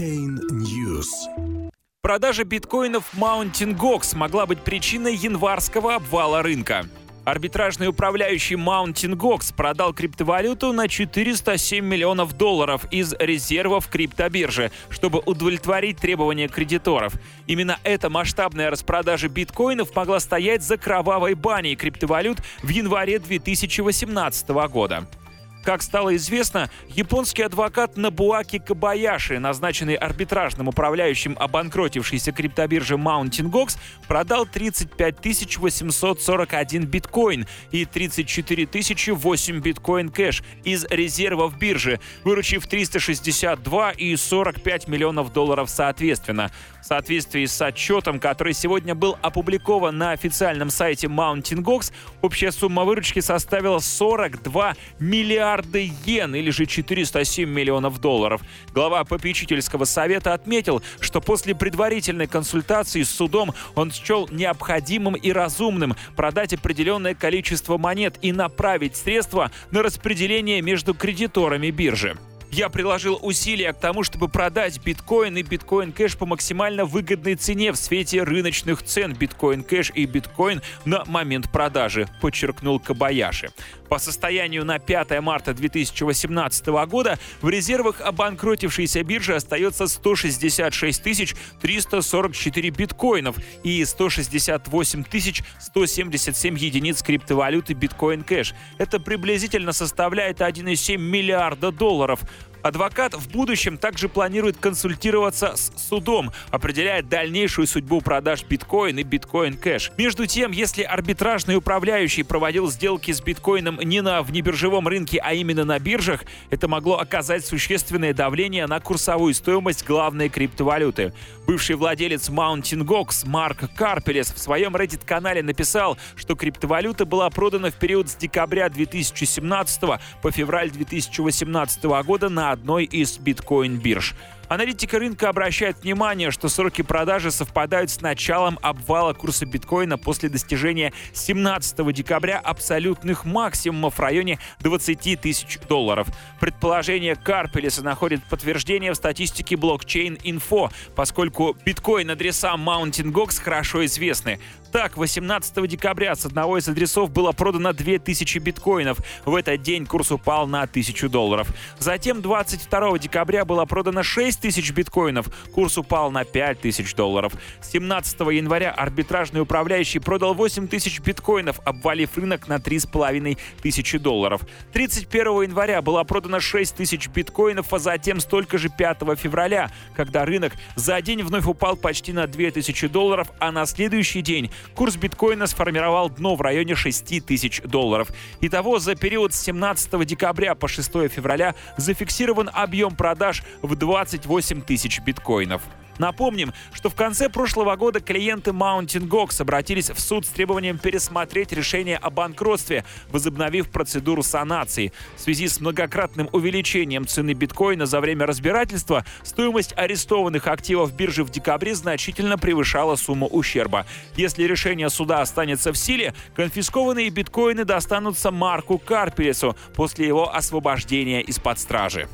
Blockchain News. Продажа биткоинов Mountain Gox могла быть причиной январского обвала рынка. Арбитражный управляющий Mountain Gox продал криптовалюту на 407 миллионов долларов из резервов криптобиржи, чтобы удовлетворить требования кредиторов. Именно эта масштабная распродажа биткоинов могла стоять за кровавой баней криптовалют в январе 2018 года. Как стало известно, японский адвокат Набуаки Кабаяши, назначенный арбитражным управляющим обанкротившейся криптобиржи Mountain Gox, продал 35 841 биткоин и 34 008 биткоин кэш из резервов биржи, выручив 362 и 45 миллионов долларов соответственно. В соответствии с отчетом, который сегодня был опубликован на официальном сайте Mountain Gox, общая сумма выручки составила 42 миллиарда миллиарда йен или же 407 миллионов долларов. Глава попечительского совета отметил, что после предварительной консультации с судом он счел необходимым и разумным продать определенное количество монет и направить средства на распределение между кредиторами биржи. Я приложил усилия к тому, чтобы продать биткоин и биткоин кэш по максимально выгодной цене в свете рыночных цен биткоин кэш и биткоин на момент продажи, подчеркнул Кабаяши. По состоянию на 5 марта 2018 года в резервах обанкротившейся биржи остается 166 344 биткоинов и 168 177 единиц криптовалюты биткоин кэш. Это приблизительно составляет 1,7 миллиарда долларов. Адвокат в будущем также планирует консультироваться с судом, определяя дальнейшую судьбу продаж биткоин и биткоин кэш. Между тем, если арбитражный управляющий проводил сделки с биткоином не на внебиржевом рынке, а именно на биржах, это могло оказать существенное давление на курсовую стоимость главной криптовалюты. Бывший владелец Mountain Gox Марк Карпелес в своем Reddit-канале написал, что криптовалюта была продана в период с декабря 2017 по февраль 2018 года на одной из биткоин-бирж. Аналитика рынка обращает внимание, что сроки продажи совпадают с началом обвала курса биткоина после достижения 17 декабря абсолютных максимумов в районе 20 тысяч долларов. Предположение Карпелеса находит подтверждение в статистике блокчейн инфо, поскольку биткоин-адреса Mountain Gox хорошо известны. Так, 18 декабря с одного из адресов было продано 2000 биткоинов. В этот день курс упал на 1000 долларов. Затем 22 декабря было продано 6000 биткоинов. Курс упал на 5000 долларов. 17 января арбитражный управляющий продал 8000 биткоинов, обвалив рынок на 3500 долларов. 31 января было продано 6000 биткоинов, а затем столько же 5 февраля, когда рынок за день вновь упал почти на 2000 долларов, а на следующий день курс биткоина сформировал дно в районе 6 тысяч долларов. Итого за период с 17 декабря по 6 февраля зафиксирован объем продаж в 28 тысяч биткоинов. Напомним, что в конце прошлого года клиенты Mountain Gox обратились в суд с требованием пересмотреть решение о банкротстве, возобновив процедуру санации. В связи с многократным увеличением цены биткоина за время разбирательства, стоимость арестованных активов биржи в декабре значительно превышала сумму ущерба. Если решение суда останется в силе, конфискованные биткоины достанутся Марку Карпелесу после его освобождения из-под стражи.